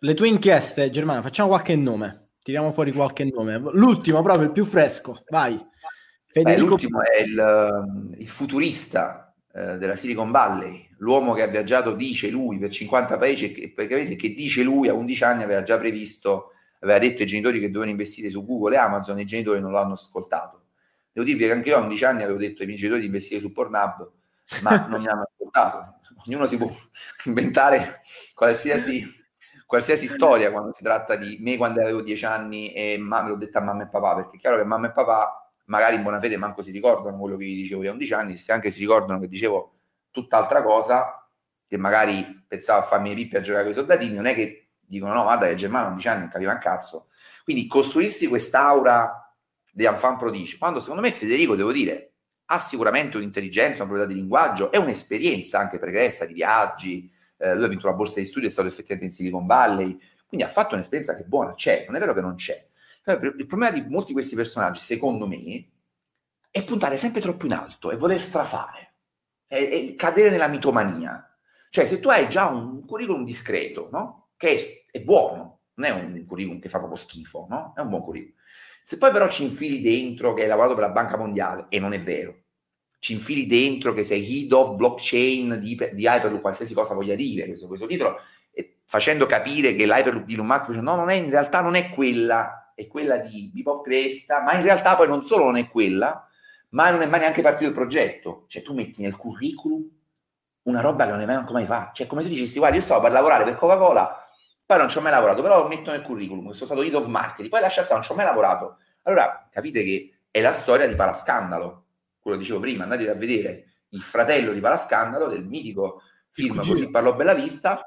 Le tue inchieste, Germano, facciamo qualche nome. Tiriamo fuori qualche nome. L'ultimo, proprio il più fresco. Vai. Federico... Beh, l'ultimo è il, il futurista eh, della Silicon Valley, l'uomo che ha viaggiato, dice lui, per 50 paesi, che, paesi, che dice lui a 11 anni aveva già previsto, aveva detto ai genitori che dovevano investire su Google e Amazon e i genitori non l'hanno ascoltato. Devo dirvi che anche io a 11 anni avevo detto ai miei genitori di investire su Pornhub, ma non mi hanno ascoltato. Ognuno si può inventare qualsiasi qualsiasi storia quando si tratta di me quando avevo dieci anni e ma, l'ho detta a mamma e papà, perché è chiaro che mamma e papà magari in buona fede manco si ricordano quello che gli dicevo io a 11 anni, se anche si ricordano che dicevo tutt'altra cosa, che magari pensavo a farmi le pippe a giocare con i soldatini, non è che dicono no, guarda che Germano a 11 anni non capiva un cazzo. Quindi costruirsi quest'aura di enfant prodige, quando secondo me Federico, devo dire, ha sicuramente un'intelligenza, una proprietà di linguaggio, è un'esperienza anche pregressa di viaggi, eh, lui ha vinto la borsa di studio, è stato effettivamente in Silicon Valley, quindi ha fatto un'esperienza che è buona, c'è, non è vero che non c'è. Il problema di molti di questi personaggi, secondo me, è puntare sempre troppo in alto e voler strafare, è cadere nella mitomania. Cioè, se tu hai già un curriculum discreto, no? Che è, è, buono, non è un curriculum che fa proprio schifo, no? È un buon curriculum. Se poi però ci infili dentro che hai lavorato per la Banca Mondiale, e non è vero, ci infili dentro che sei head of blockchain di, di Hyperloop, qualsiasi cosa voglia dire questo, questo titolo, facendo capire che l'Hyperloop di Musk, no, non è, in realtà non è quella, è quella di Bebop Cresta, ma in realtà poi non solo non è quella, ma non è mai neanche partito il progetto. Cioè tu metti nel curriculum una roba che non è mai mai fa. Cioè come se dicessi, guarda, io stavo per lavorare per Coca-Cola, poi non ci ho mai lavorato, però lo metto nel curriculum, sono stato head of marketing, poi lascia stare, non ci ho mai lavorato. Allora capite che è la storia di Parascandalo quello dicevo prima, andate a vedere il fratello di Palascandalo del mitico film Così parlò Bella Vista,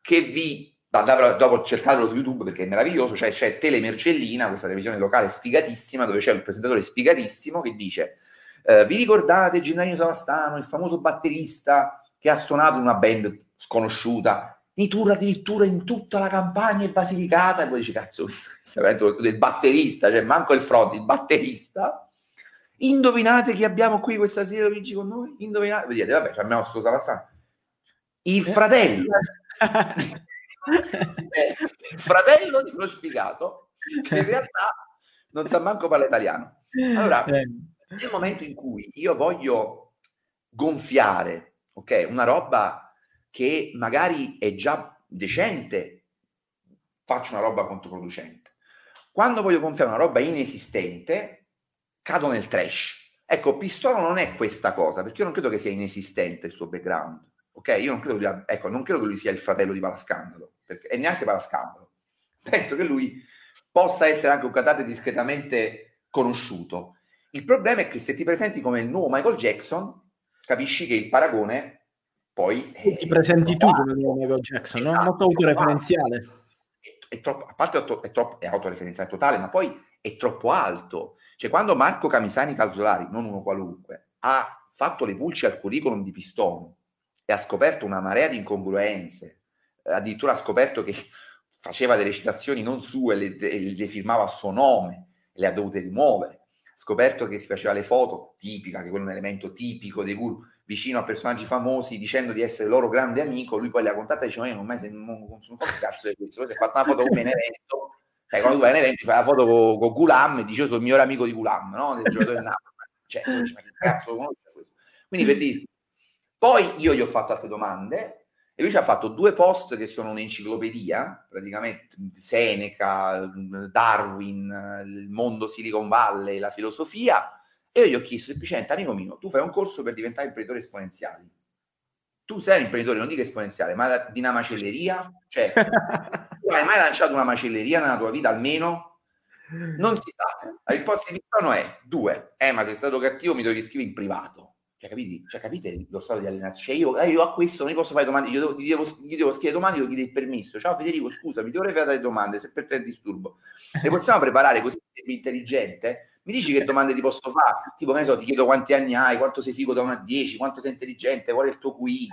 che vi dopo cercatelo su YouTube perché è meraviglioso, cioè c'è Telemercellina, questa televisione locale sfigatissima, dove c'è un presentatore sfigatissimo che dice eh, vi ricordate Gennaro Savastano, il famoso batterista che ha suonato in una band sconosciuta, di tour addirittura in tutta la campagna e Basilicata, e poi dice cazzo, del batterista, cioè manco il front, il batterista, Indovinate chi abbiamo qui questa sera, Luigi, con noi? Indovinate? Vedete, vabbè, abbiamo sto Savastano. Il fratello. il fratello di uno sfigato che in realtà non sa manco parlare italiano. Allora, eh. nel momento in cui io voglio gonfiare, ok, una roba che magari è già decente, faccio una roba controproducente. Quando voglio gonfiare una roba inesistente, cado nel trash. Ecco, Pistola non è questa cosa, perché io non credo che sia inesistente il suo background. Ok? Io non credo, che lui, ecco, non credo che lui sia il fratello di Palascandalo, perché, e neanche Palascandalo. Penso che lui possa essere anche un cantante discretamente conosciuto. Il problema è che se ti presenti come il nuovo Michael Jackson, capisci che il paragone poi... E ti presenti tu come il nuovo Michael Jackson, esatto, no? Molto autoreferenziale. È, è troppo, a parte è, troppo, è autoreferenziale totale, ma poi è troppo alto. Cioè, quando Marco Camisani Calzolari, non uno qualunque, ha fatto le pulci al curriculum di Pistone e ha scoperto una marea di incongruenze, eh, addirittura ha scoperto che faceva delle citazioni non sue, le, le firmava a suo nome, le ha dovute rimuovere, ha scoperto che si faceva le foto, tipica, che quello è un elemento tipico dei guru, vicino a personaggi famosi dicendo di essere loro grande amico, lui poi le ha contatte e diceva, io non mai non, sono un cazzo di questo, si è fatto una foto con Benevento cioè, quando tu vai in evento fai la foto con, con Gulam e dici io sono il migliore amico di Gulam, no? Del giocatore del Napoli. Cioè, ma che cazzo conosce questo? Quindi per dire, poi io gli ho fatto altre domande e lui ci ha fatto due post che sono un'enciclopedia, praticamente Seneca, Darwin, il mondo Silicon Valley, la filosofia, e io gli ho chiesto semplicemente, amico mio, tu fai un corso per diventare imprenditore esponenziale. Tu sei un imprenditore, non dico esponenziale, ma di una macelleria? Cioè, tu hai mai lanciato una macelleria nella tua vita almeno? Non si sa. La risposta di Vittorio è due. Eh, ma sei stato cattivo, mi devi scrivere in privato. Cioè, capite? Cioè, capite lo stato di alienazione? Cioè, io, eh, io, a questo non gli posso fare domande, gli devo, gli devo, gli devo scrivere domande, devo chiedere il permesso. Ciao Federico, scusa, mi dovrei fare delle domande, se per te è disturbo. Le possiamo preparare così intelligente? Mi dici che domande ti posso fare? Tipo, che ne so, ti chiedo quanti anni hai, quanto sei figo da 1 a 10, quanto sei intelligente, qual è il tuo QI,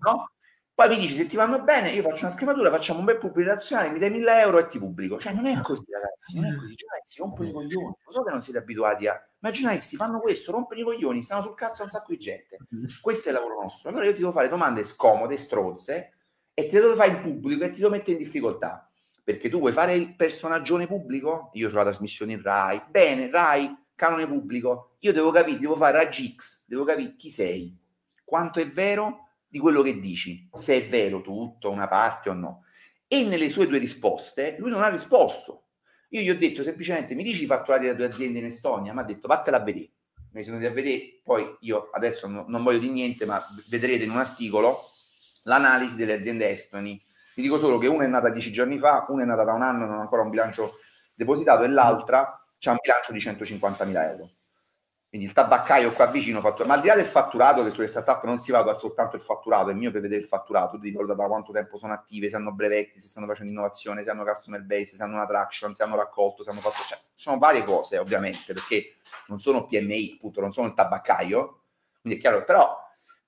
no? Poi mi dici se ti vanno bene, io faccio una scrematura, facciamo un bel pubblicazione, mi dai 1000 euro e ti pubblico. Cioè, non è così, ragazzi, non è così. Cioè, si rompono i coglioni. Lo so che non siete abituati a. Ma giornalisti fanno questo, rompono i coglioni, stanno sul cazzo un sacco di gente. Questo è il lavoro nostro. Allora io ti devo fare domande scomode, stronze, e te le devo fare in pubblico e ti devo mettere in difficoltà. perché tu vuoi fare il personaggione pubblico? Io ho la trasmissione in Rai. Bene, Rai, canone pubblico. Io devo capire, devo fare Ragi X, devo capire chi sei, quanto è vero di quello che dici, se è vero tutto, una parte o no. E nelle sue due risposte lui non ha risposto. Io gli ho detto semplicemente mi dici i fatturati delle tue aziende in Estonia? Mi ha detto vattela a vedere. Mi sono andato a vedere, poi io adesso no, non voglio di niente, ma vedrete in un articolo l'analisi delle aziende estoni ti dico solo che una è nata dieci giorni fa, una è nata da un anno, non ha ancora un bilancio depositato, e l'altra ha un bilancio di 150.000 euro. Quindi il tabaccaio qua vicino, fattura... ma al di là del fatturato, che sulle startup non si valuta soltanto il fatturato, è mio per vedere il fatturato, tu devi valutare da quanto tempo sono attive, se hanno brevetti, se stanno facendo innovazione, se hanno customer base, se hanno una traction, se hanno raccolto, se hanno fatto... Cioè, sono varie cose ovviamente, perché non sono PMI, appunto, non sono il tabaccaio, quindi è chiaro, però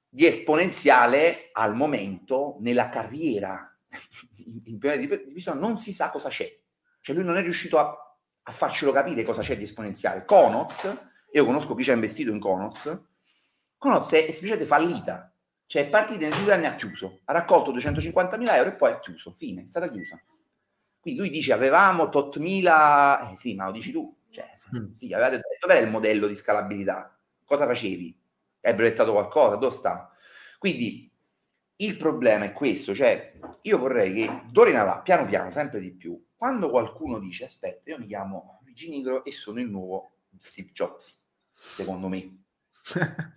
di esponenziale al momento nella carriera in, in prima divisione non si sa cosa c'è. Cioè lui non è riuscito a, a farcelo capire cosa c'è di esponenziale. Conox, io conosco chi ci ha investito in Conox, Conox è, è semplicemente fallita. Cioè è partita nei due anni ha chiuso, ha raccolto 250.000 euro e poi ha chiuso, fine, è stata chiusa. Quindi lui dice avevamo tot mila, eh sì, ma lo dici tu. Cioè, mm. sì, avevate detto, dov'è il modello di scalabilità? Cosa facevi? Hai brevettato qualcosa? Dove sta? Quindi il problema è questo, cioè io vorrei che d'ora in avanti, piano piano, sempre di più, quando qualcuno dice aspetta, io mi chiamo Luigi Nigro e sono il nuovo Steve Jobs, secondo me,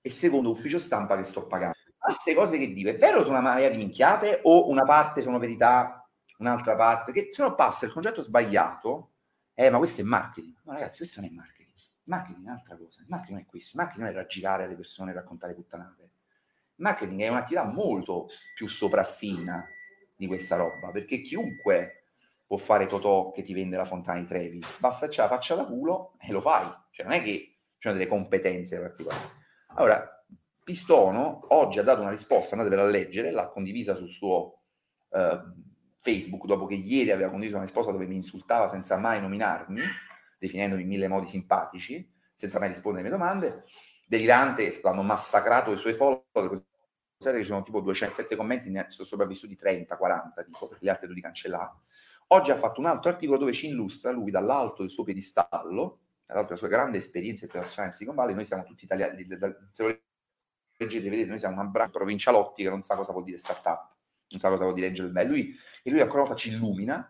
e secondo ufficio stampa che sto pagando. Ma queste cose che dico, è vero sono una marea di minchiate o una parte sono verità, un'altra parte, che se no passa il concetto sbagliato, eh ma questo è marketing. No ragazzi, questo non è marketing. Marketing è un'altra cosa. Marketing non è questo. Marketing non è raggirare alle persone e raccontare puttanate marketing è un'attività molto più sopraffina di questa roba, perché chiunque può fare Totò che ti vende la fontana di Trevi, basta ce la faccia da culo e lo fai, cioè non è che sono delle competenze particolari. Allora, Pistono oggi ha dato una risposta, andatevela a leggere, l'ha condivisa sul suo uh, Facebook, dopo che ieri aveva condiviso una risposta dove mi insultava senza mai nominarmi, definendomi in mille modi simpatici, senza mai rispondere alle mie domande, delirante, hanno massacrato i suoi follower, pensate che ci sono tipo 207 commenti, ne sono sopravvissuti 30, 40, tipo, perché gli altri tutti cancellati. Oggi ha fatto un altro articolo dove ci illustra lui dall'alto del suo piedistallo, dall'alto della sua grande esperienza internazionale in Silicon Valley, noi siamo tutti italiani, se lo leggete vedete, noi siamo una brava provincialotti che non sa cosa vuol dire startup, non sa cosa vuol dire angel bell. Lui, e lui ancora una volta ci illumina,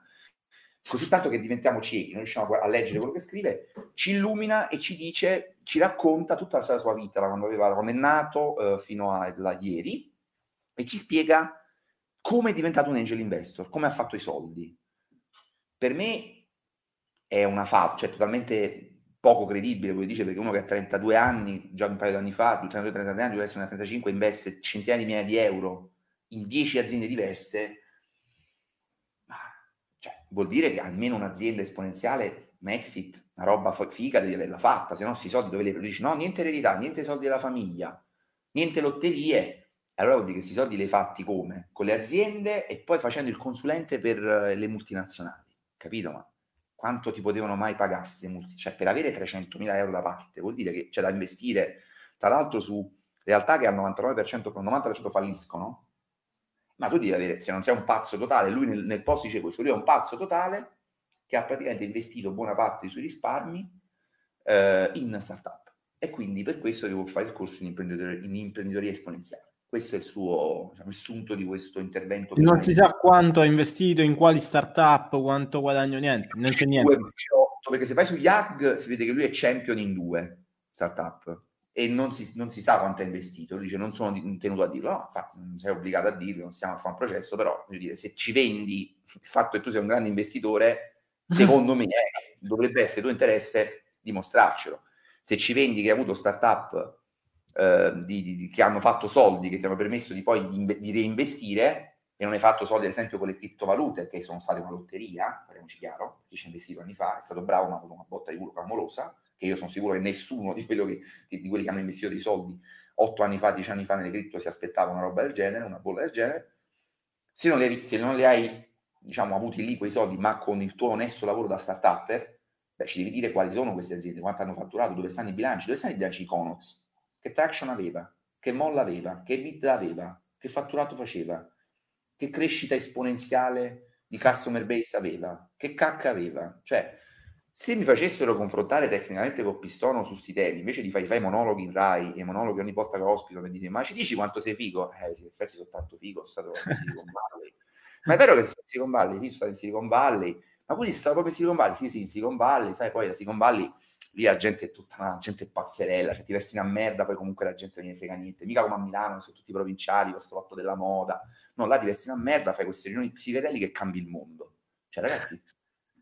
così tanto che diventiamo ciechi, non riusciamo a leggere quello che scrive, ci illumina e ci dice, ci racconta tutta la sua vita, da quando, aveva, quando è nato eh, fino a la, ieri, e ci spiega come è diventato un angel investor, come ha fatto i soldi. Per me è una favola, cioè totalmente poco credibile quello che dice, perché uno che ha 32 anni, già un paio di anni fa, 32-33 anni, deve essere una 35, investe centinaia di migliaia di euro in 10 aziende diverse, vuol dire che almeno un'azienda esponenziale, un exit, una roba figa devi averla fatta, se no si soldi dove le dici no, niente eredità, niente soldi della famiglia, niente lotterie. Allora vuol dire che questi soldi li hai fatti come? Con le aziende e poi facendo il consulente per eh, le multinazionali, capito? Ma quanto ti potevano mai pagare multi? Cioè per avere 300.000 euro da parte vuol dire che c'è da investire, tra l'altro su realtà che al 99%, con 90% falliscono, ma tu devi avere, se non sei un pazzo totale, lui nel, nel post dice questo, lui è un pazzo totale che ha praticamente investito buona parte dei suoi risparmi eh, in startup e quindi per questo devo fare il corso in imprenditoria, in imprenditoria esponenziale. Questo è il suo diciamo, il sunto di questo intervento. Non si sa quanto ha investito, in quali startup, quanto guadagno, niente, non c'è niente. 2, perché se vai su YAG si vede che lui è champion in due startup e non si, non si, sa quanto ha investito. Lui dice non sono tenuto a dirlo, no, infatti non sei obbligato a dirlo, non stiamo a fare un processo, però voglio dire, se ci vendi il fatto che tu sei un grande investitore, secondo me eh, dovrebbe essere tuo interesse dimostrarcelo. Se ci vendi che hai avuto startup eh, di, di, che hanno fatto soldi, che ti hanno permesso di poi di, di reinvestire, e non hai fatto soldi ad esempio con le criptovalute, che sono state una lotteria, parliamoci chiaro, chi ci ha investito anni fa è stato bravo, ma ha avuto una botta di culo clamorosa, che io sono sicuro che nessuno di, che, di quelli che hanno investito dei soldi otto anni fa, dieci anni fa nelle cripto si aspettava una roba del genere, una bolla del genere. Se non li, se non li hai diciamo, avuti lì quei soldi, ma con il tuo onesto lavoro da start-upper, beh, ci devi dire quali sono queste aziende, quanto hanno fatturato, dove stanno i bilanci, dove stanno i bilanci Conox, che traction aveva, che molla aveva, che bid aveva, che fatturato faceva, che crescita esponenziale di customer base aveva? Che cacca aveva? Cioè, se mi facessero confrontare tecnicamente con Pistono su questi temi, invece di fare i monologhi in Rai e monologhi ogni volta che ospito per dire ma ci dici quanto sei figo? Eh, in effetti sono tanto figo, sono stato in Silicon Valley. Ma è vero che sei in Silicon Valley? Sì, sono in Silicon Valley. Ma quindi stavo proprio in Silicon Valley? Sì, sì, in Silicon Valley. Sai, poi la Silicon Valley, lì la gente è tutta una gente pazzerella, cioè ti vesti una merda, poi comunque la gente non ne frega niente. Mica come a Milano, sono tutti provinciali, questo fatto della moda. No, là ti vesti una merda, fai queste riunioni psichedeliche che cambi il mondo. Cioè, ragazzi,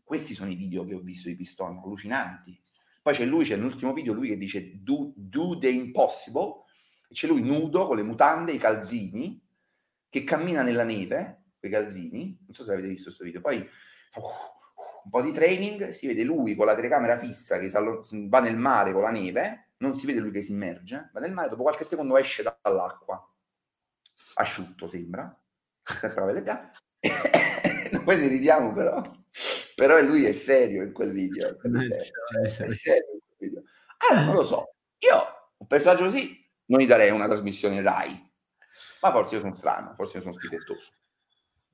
questi sono i video che ho visto di Pistone, allucinanti. Poi c'è lui, c'è l'ultimo video, lui che dice do, do the impossible, e c'è lui nudo con le mutande, i calzini, che cammina nella neve, quei calzini, non so se avete visto questo video, poi uh, un po' di training, si vede lui con la telecamera fissa che va nel mare con la neve, non si vede lui che si immerge, va nel mare, dopo qualche secondo esce dall'acqua, asciutto sembra, sempre la verità, noi ne ridiamo però però lui è serio in quel video. Quel video. Cioè, è serio in quel video. Allora, non lo so. Io, un personaggio così, non gli darei una trasmissione Rai. Ma forse io sono strano, forse io sono schifettoso.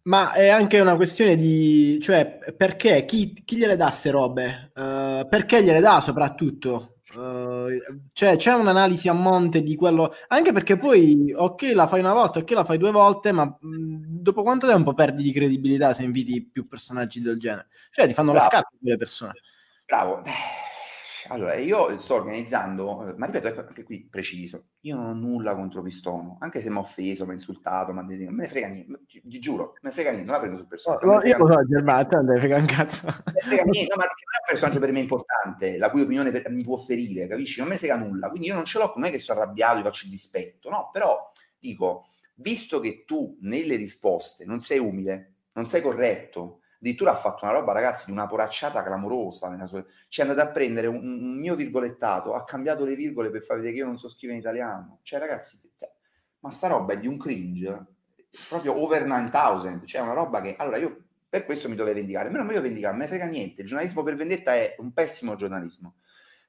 Ma è anche una questione di, cioè, perché chi, chi gliele dà queste robe? Uh, perché gliele dà soprattutto? Uh, cioè, c'è un'analisi a monte di quello, anche perché poi, ok, la fai una volta, ok, la fai due volte, ma mh, dopo quanto tempo perdi di credibilità se inviti più personaggi del genere? Cioè, ti fanno Bravo. la scarpa quelle persone. Bravo. Allora, io sto organizzando, ma ripeto, ecco, anche qui preciso, io non ho nulla contro Pistono, anche se mi ha offeso, mi ha insultato, ma me ne frega niente, ti, giuro, me ne frega niente, non la prendo sul personaggio. No, io lo so, Germano, te ne frega un cazzo. Me ne frega niente, no, ma non è un personaggio per me importante, la cui opinione per, mi può ferire, capisci? Non me ne frega nulla, quindi io non ce l'ho, non è che sono arrabbiato, e faccio il dispetto, no, però dico, visto che tu nelle risposte non sei umile, non sei corretto, addirittura ha fatto una roba, ragazzi, di una poracciata clamorosa. Nella sua... Ci è andato a prendere un, un, mio virgolettato, ha cambiato le virgole per far vedere che io non so scrivere in italiano. Cioè, ragazzi, cioè, ma sta roba è di un cringe proprio over 9000, cioè una roba che allora io per questo mi dovevo vendicare. Me non mi devo vendicare, me frega niente. Il giornalismo per vendetta è un pessimo giornalismo.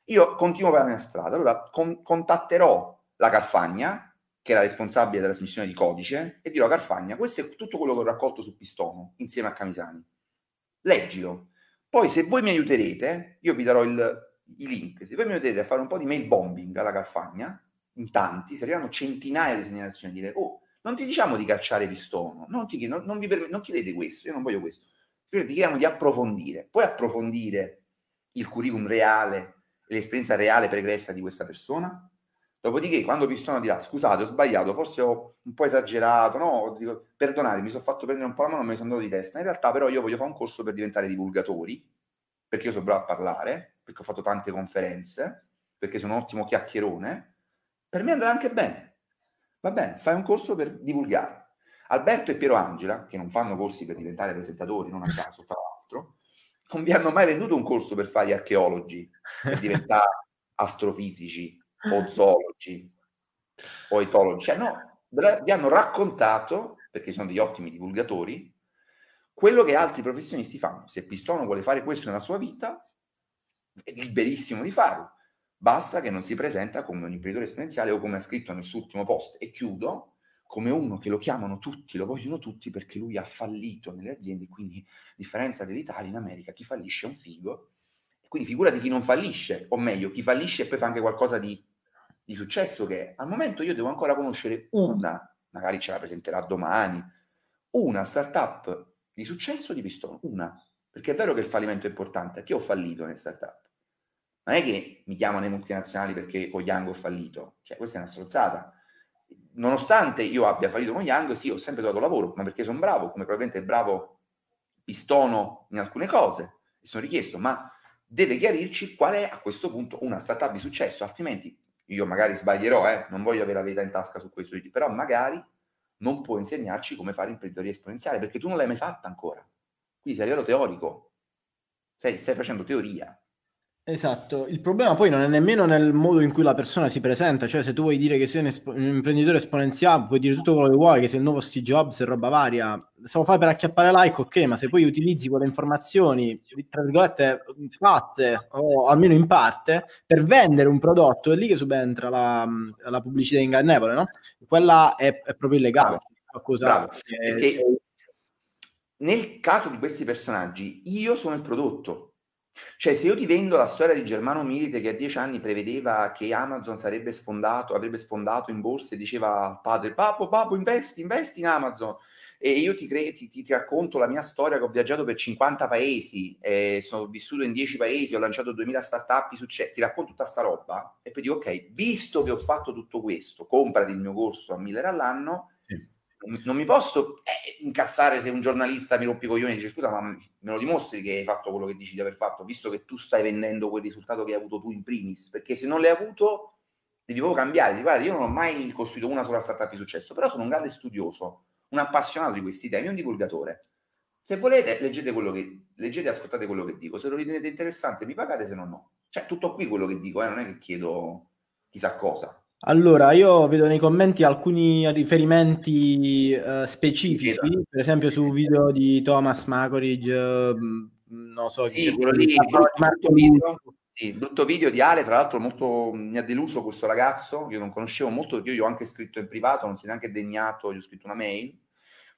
Io continuo per la mia strada. Allora con, contatterò la Carfagna, che la responsabile della trasmissione di codice, e dirò a Carfagna: questo è tutto quello che ho raccolto su Pistono insieme a Camisani leggilo. Poi se voi mi aiuterete, io vi darò il, i link, se voi mi aiuterete a fare un po' di mail bombing alla Carfagna, in tanti, serviranno centinaia di segnalazioni, dire, oh, non ti diciamo di cacciare pistono, non, ti, non, non, vi perm- non chiedete questo, io non voglio questo, ti chiediamo di approfondire, puoi approfondire il curriculum reale l'esperienza reale pregressa di questa persona? Dopodiché, quando Pistono dirà scusate, ho sbagliato, forse ho un po' esagerato, no? Dico, perdonate, mi sono fatto prendere un po' la mano, non mi sono andato di testa. In realtà, però, io voglio fare un corso per diventare divulgatori, perché io sono bravo a parlare, perché ho fatto tante conferenze, perché sono un ottimo chiacchierone. Per me andrà anche bene. Va bene, fai un corso per divulgare. Alberto e Piero Angela, che non fanno corsi per diventare presentatori, non a caso, tra l'altro, non vi hanno mai venduto un corso per fare gli archeologi, per diventare astrofisici o zoologi o etologi, cioè no, vi hanno raccontato, perché sono degli ottimi divulgatori, quello che altri professionisti fanno. Se Pistono vuole fare questo nella sua vita, è liberissimo di farlo. Basta che non si presenta come un imprenditore esponenziale o come ha scritto nel suo ultimo post. E chiudo come uno che lo chiamano tutti, lo vogliono tutti perché lui ha fallito nelle aziende, quindi a differenza dell'Italia, in America chi fallisce è un figo. Quindi figura di chi non fallisce, o meglio, chi fallisce e poi fa anche qualcosa di di successo che al momento io devo ancora conoscere una, magari ce la presenterà domani, una startup di successo di Pistone, una. Perché è vero che il fallimento è importante, che ho fallito nelle startup. Non è che mi chiamano le multinazionali perché con Yang ho fallito, cioè questa è una strozzata. Nonostante io abbia fallito con Yang, sì, ho sempre trovato lavoro, ma perché sono bravo, come probabilmente è bravo Pistono in alcune cose, e sono richiesto, ma deve chiarirci qual è a questo punto una startup di successo, altrimenti io magari sbaglierò, eh, non voglio avere la verità in tasca su questo, però magari non può insegnarci come fare imprenditoria esponenziale, perché tu non l'hai mai fatta ancora. Quindi sei a livello teorico, stai, stai facendo teoria. Esatto, il problema poi non è nemmeno nel modo in cui la persona si presenta, cioè se tu vuoi dire che sei un, espo- un imprenditore esponenziale, puoi dire tutto quello che vuoi, che sei il nuovo Steve Jobs e roba varia, se lo fai per acchiappare like, ok, ma se poi utilizzi quelle informazioni, tra virgolette, fatte, o almeno in parte, per vendere un prodotto, è lì che subentra la, la pubblicità ingannevole, no? Quella è, è proprio illegale. Bravo. Perché nel caso di questi personaggi, io sono il prodotto. Cioè, se io ti vendo la storia di Germano Milite che a dieci anni prevedeva che Amazon sarebbe sfondato, avrebbe sfondato in borsa e diceva padre, papo, papo, investi, investi in Amazon. E io ti, cre- ti, ti, racconto la mia storia che ho viaggiato per 50 paesi, eh, sono vissuto in 10 paesi, ho lanciato 2000 startup, succe- ti racconto tutta sta roba e poi dico, ok, visto che ho fatto tutto questo, comprati il mio corso a 1000 euro all'anno, non mi posso eh, incazzare se un giornalista mi rompe i coglioni e dice scusa ma me lo dimostri che hai fatto quello che dici di aver fatto visto che tu stai vendendo quel risultato che hai avuto tu in primis? Perché se non l'hai avuto devi proprio cambiare Dici, guarda io non ho mai costruito una sola startup di successo però sono un grande studioso un appassionato di questi temi un divulgatore. Se volete leggete quello che leggete e ascoltate quello che dico. Se lo ritenete interessante mi pagate se no no. Cioè tutto qui quello che dico eh, non è che chiedo chissà cosa allora, io vedo nei commenti alcuni riferimenti uh, specifici, per esempio su video di Thomas Macoridge, uh, non so sì, chi quello lì, brutto video, sì, brutto video di Ale, tra l'altro molto mi ha deluso questo ragazzo, io non conoscevo molto, io gli ho anche scritto in privato, non si è neanche degnato, gli ho scritto una mail,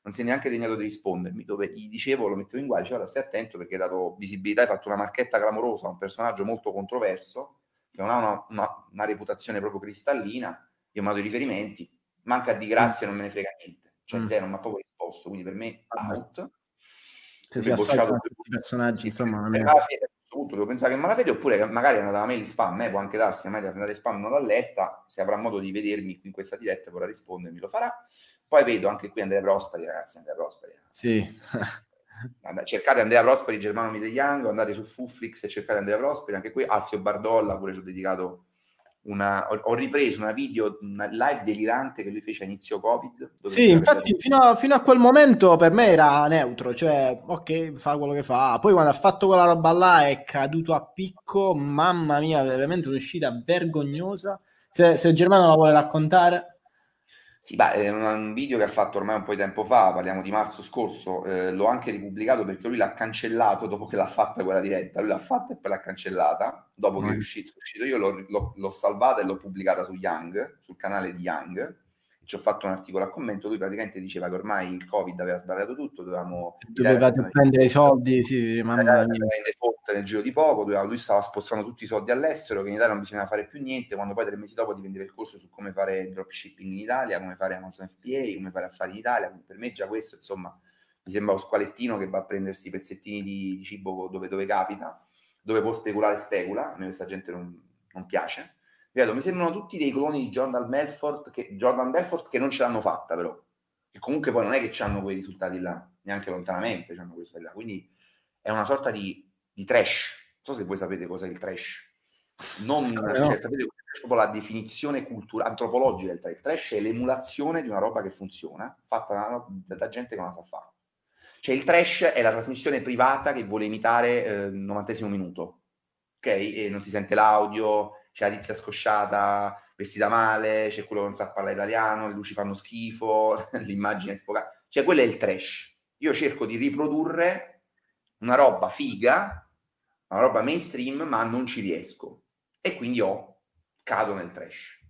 non si è neanche degnato di rispondermi, dove gli dicevo, lo mettevo in guardia, diceva, stai attento perché hai dato visibilità, hai fatto una marchetta clamorosa, un personaggio molto controverso, che non ha una, una, una reputazione proprio cristallina, io mando i riferimenti, manca di grazia, non me ne frega niente, cioè mm. zero, non mi ha proprio risposto, quindi per me out. Se si associano tutti i personaggi, insomma, non è... Punto, devo pensare che malafede oppure che magari è andata la mail spam, eh, può anche darsi, magari è andata spam non l'ha letta, se avrà modo di vedermi in questa diretta vorrà rispondermi, lo farà. Poi vedo anche qui Andrea Prosperi, ragazzi, Andrea Prosperi. Sì. Cercate Andrea Prosperi, Germano Mide Young, andate su Fuflix e cercate Andrea Prosperi, anche qui Alfio Bardolla, pure ci ho dedicato una, ho, ho, ripreso una video, una live delirante che lui fece a inizio Covid. Sì, infatti fino a, fino a, quel momento per me era neutro, cioè ok, fa quello che fa. Poi quando ha fatto quella roba là è caduto a picco, mamma mia, veramente un'uscita vergognosa. Se, se Germano la vuole raccontare. Sì, beh, è un video che ha fatto ormai un po' di tempo fa, parliamo di marzo scorso, eh, l'ho anche ripubblicato perché lui l'ha cancellato dopo che l'ha fatta quella diretta, lui l'ha fatta e poi l'ha cancellata, dopo mm. che è uscito, è uscito. Io l'ho, l'ho, l'ho, salvata e l'ho pubblicata su Young, sul canale di Young, ci ho fatto un articolo a commento, lui praticamente diceva che ormai il Covid aveva sbagliato tutto, dovevamo... Dovevate prendere i soldi, sì, mamma mia. nel giro di poco, doveva, lui stava spostando tutti i soldi all'estero, che in Italia non bisognava fare più niente, quando poi tre mesi dopo ti vendeva il corso su come fare dropshipping in Italia, come fare Amazon FBA, come fare affari in Italia, per me già questo, insomma, mi sembra lo squalettino che va a prendersi i pezzettini di, di cibo dove, dove, capita, dove può speculare specula, a me questa gente non, non piace Ripeto, mi sembrano tutti dei cloni di Jordan Belfort che, Jordan Belfort che non ce l'hanno fatta però. Che comunque poi non è che hanno quei risultati là, neanche lontanamente hanno quei risultati là. Quindi è una sorta di, di trash. Non so se voi sapete cos'è il trash. Non, eh, no. cioè, sapete proprio la definizione culturale, antropologica del trash. Il trash è l'emulazione di una roba che funziona, fatta da, da gente che non la sa fare. Cioè il trash è la trasmissione privata che vuole imitare eh, il novantesimo minuto, ok? E non si sente l'audio, c'è la tizia scosciata, vestita male, c'è quello che non sa parlare italiano, le luci fanno schifo, l'immagine è sfocata. Cioè, quello è il trash. Io cerco di riprodurre una roba figa, una roba mainstream, ma non ci riesco. E quindi ho, cado nel trash.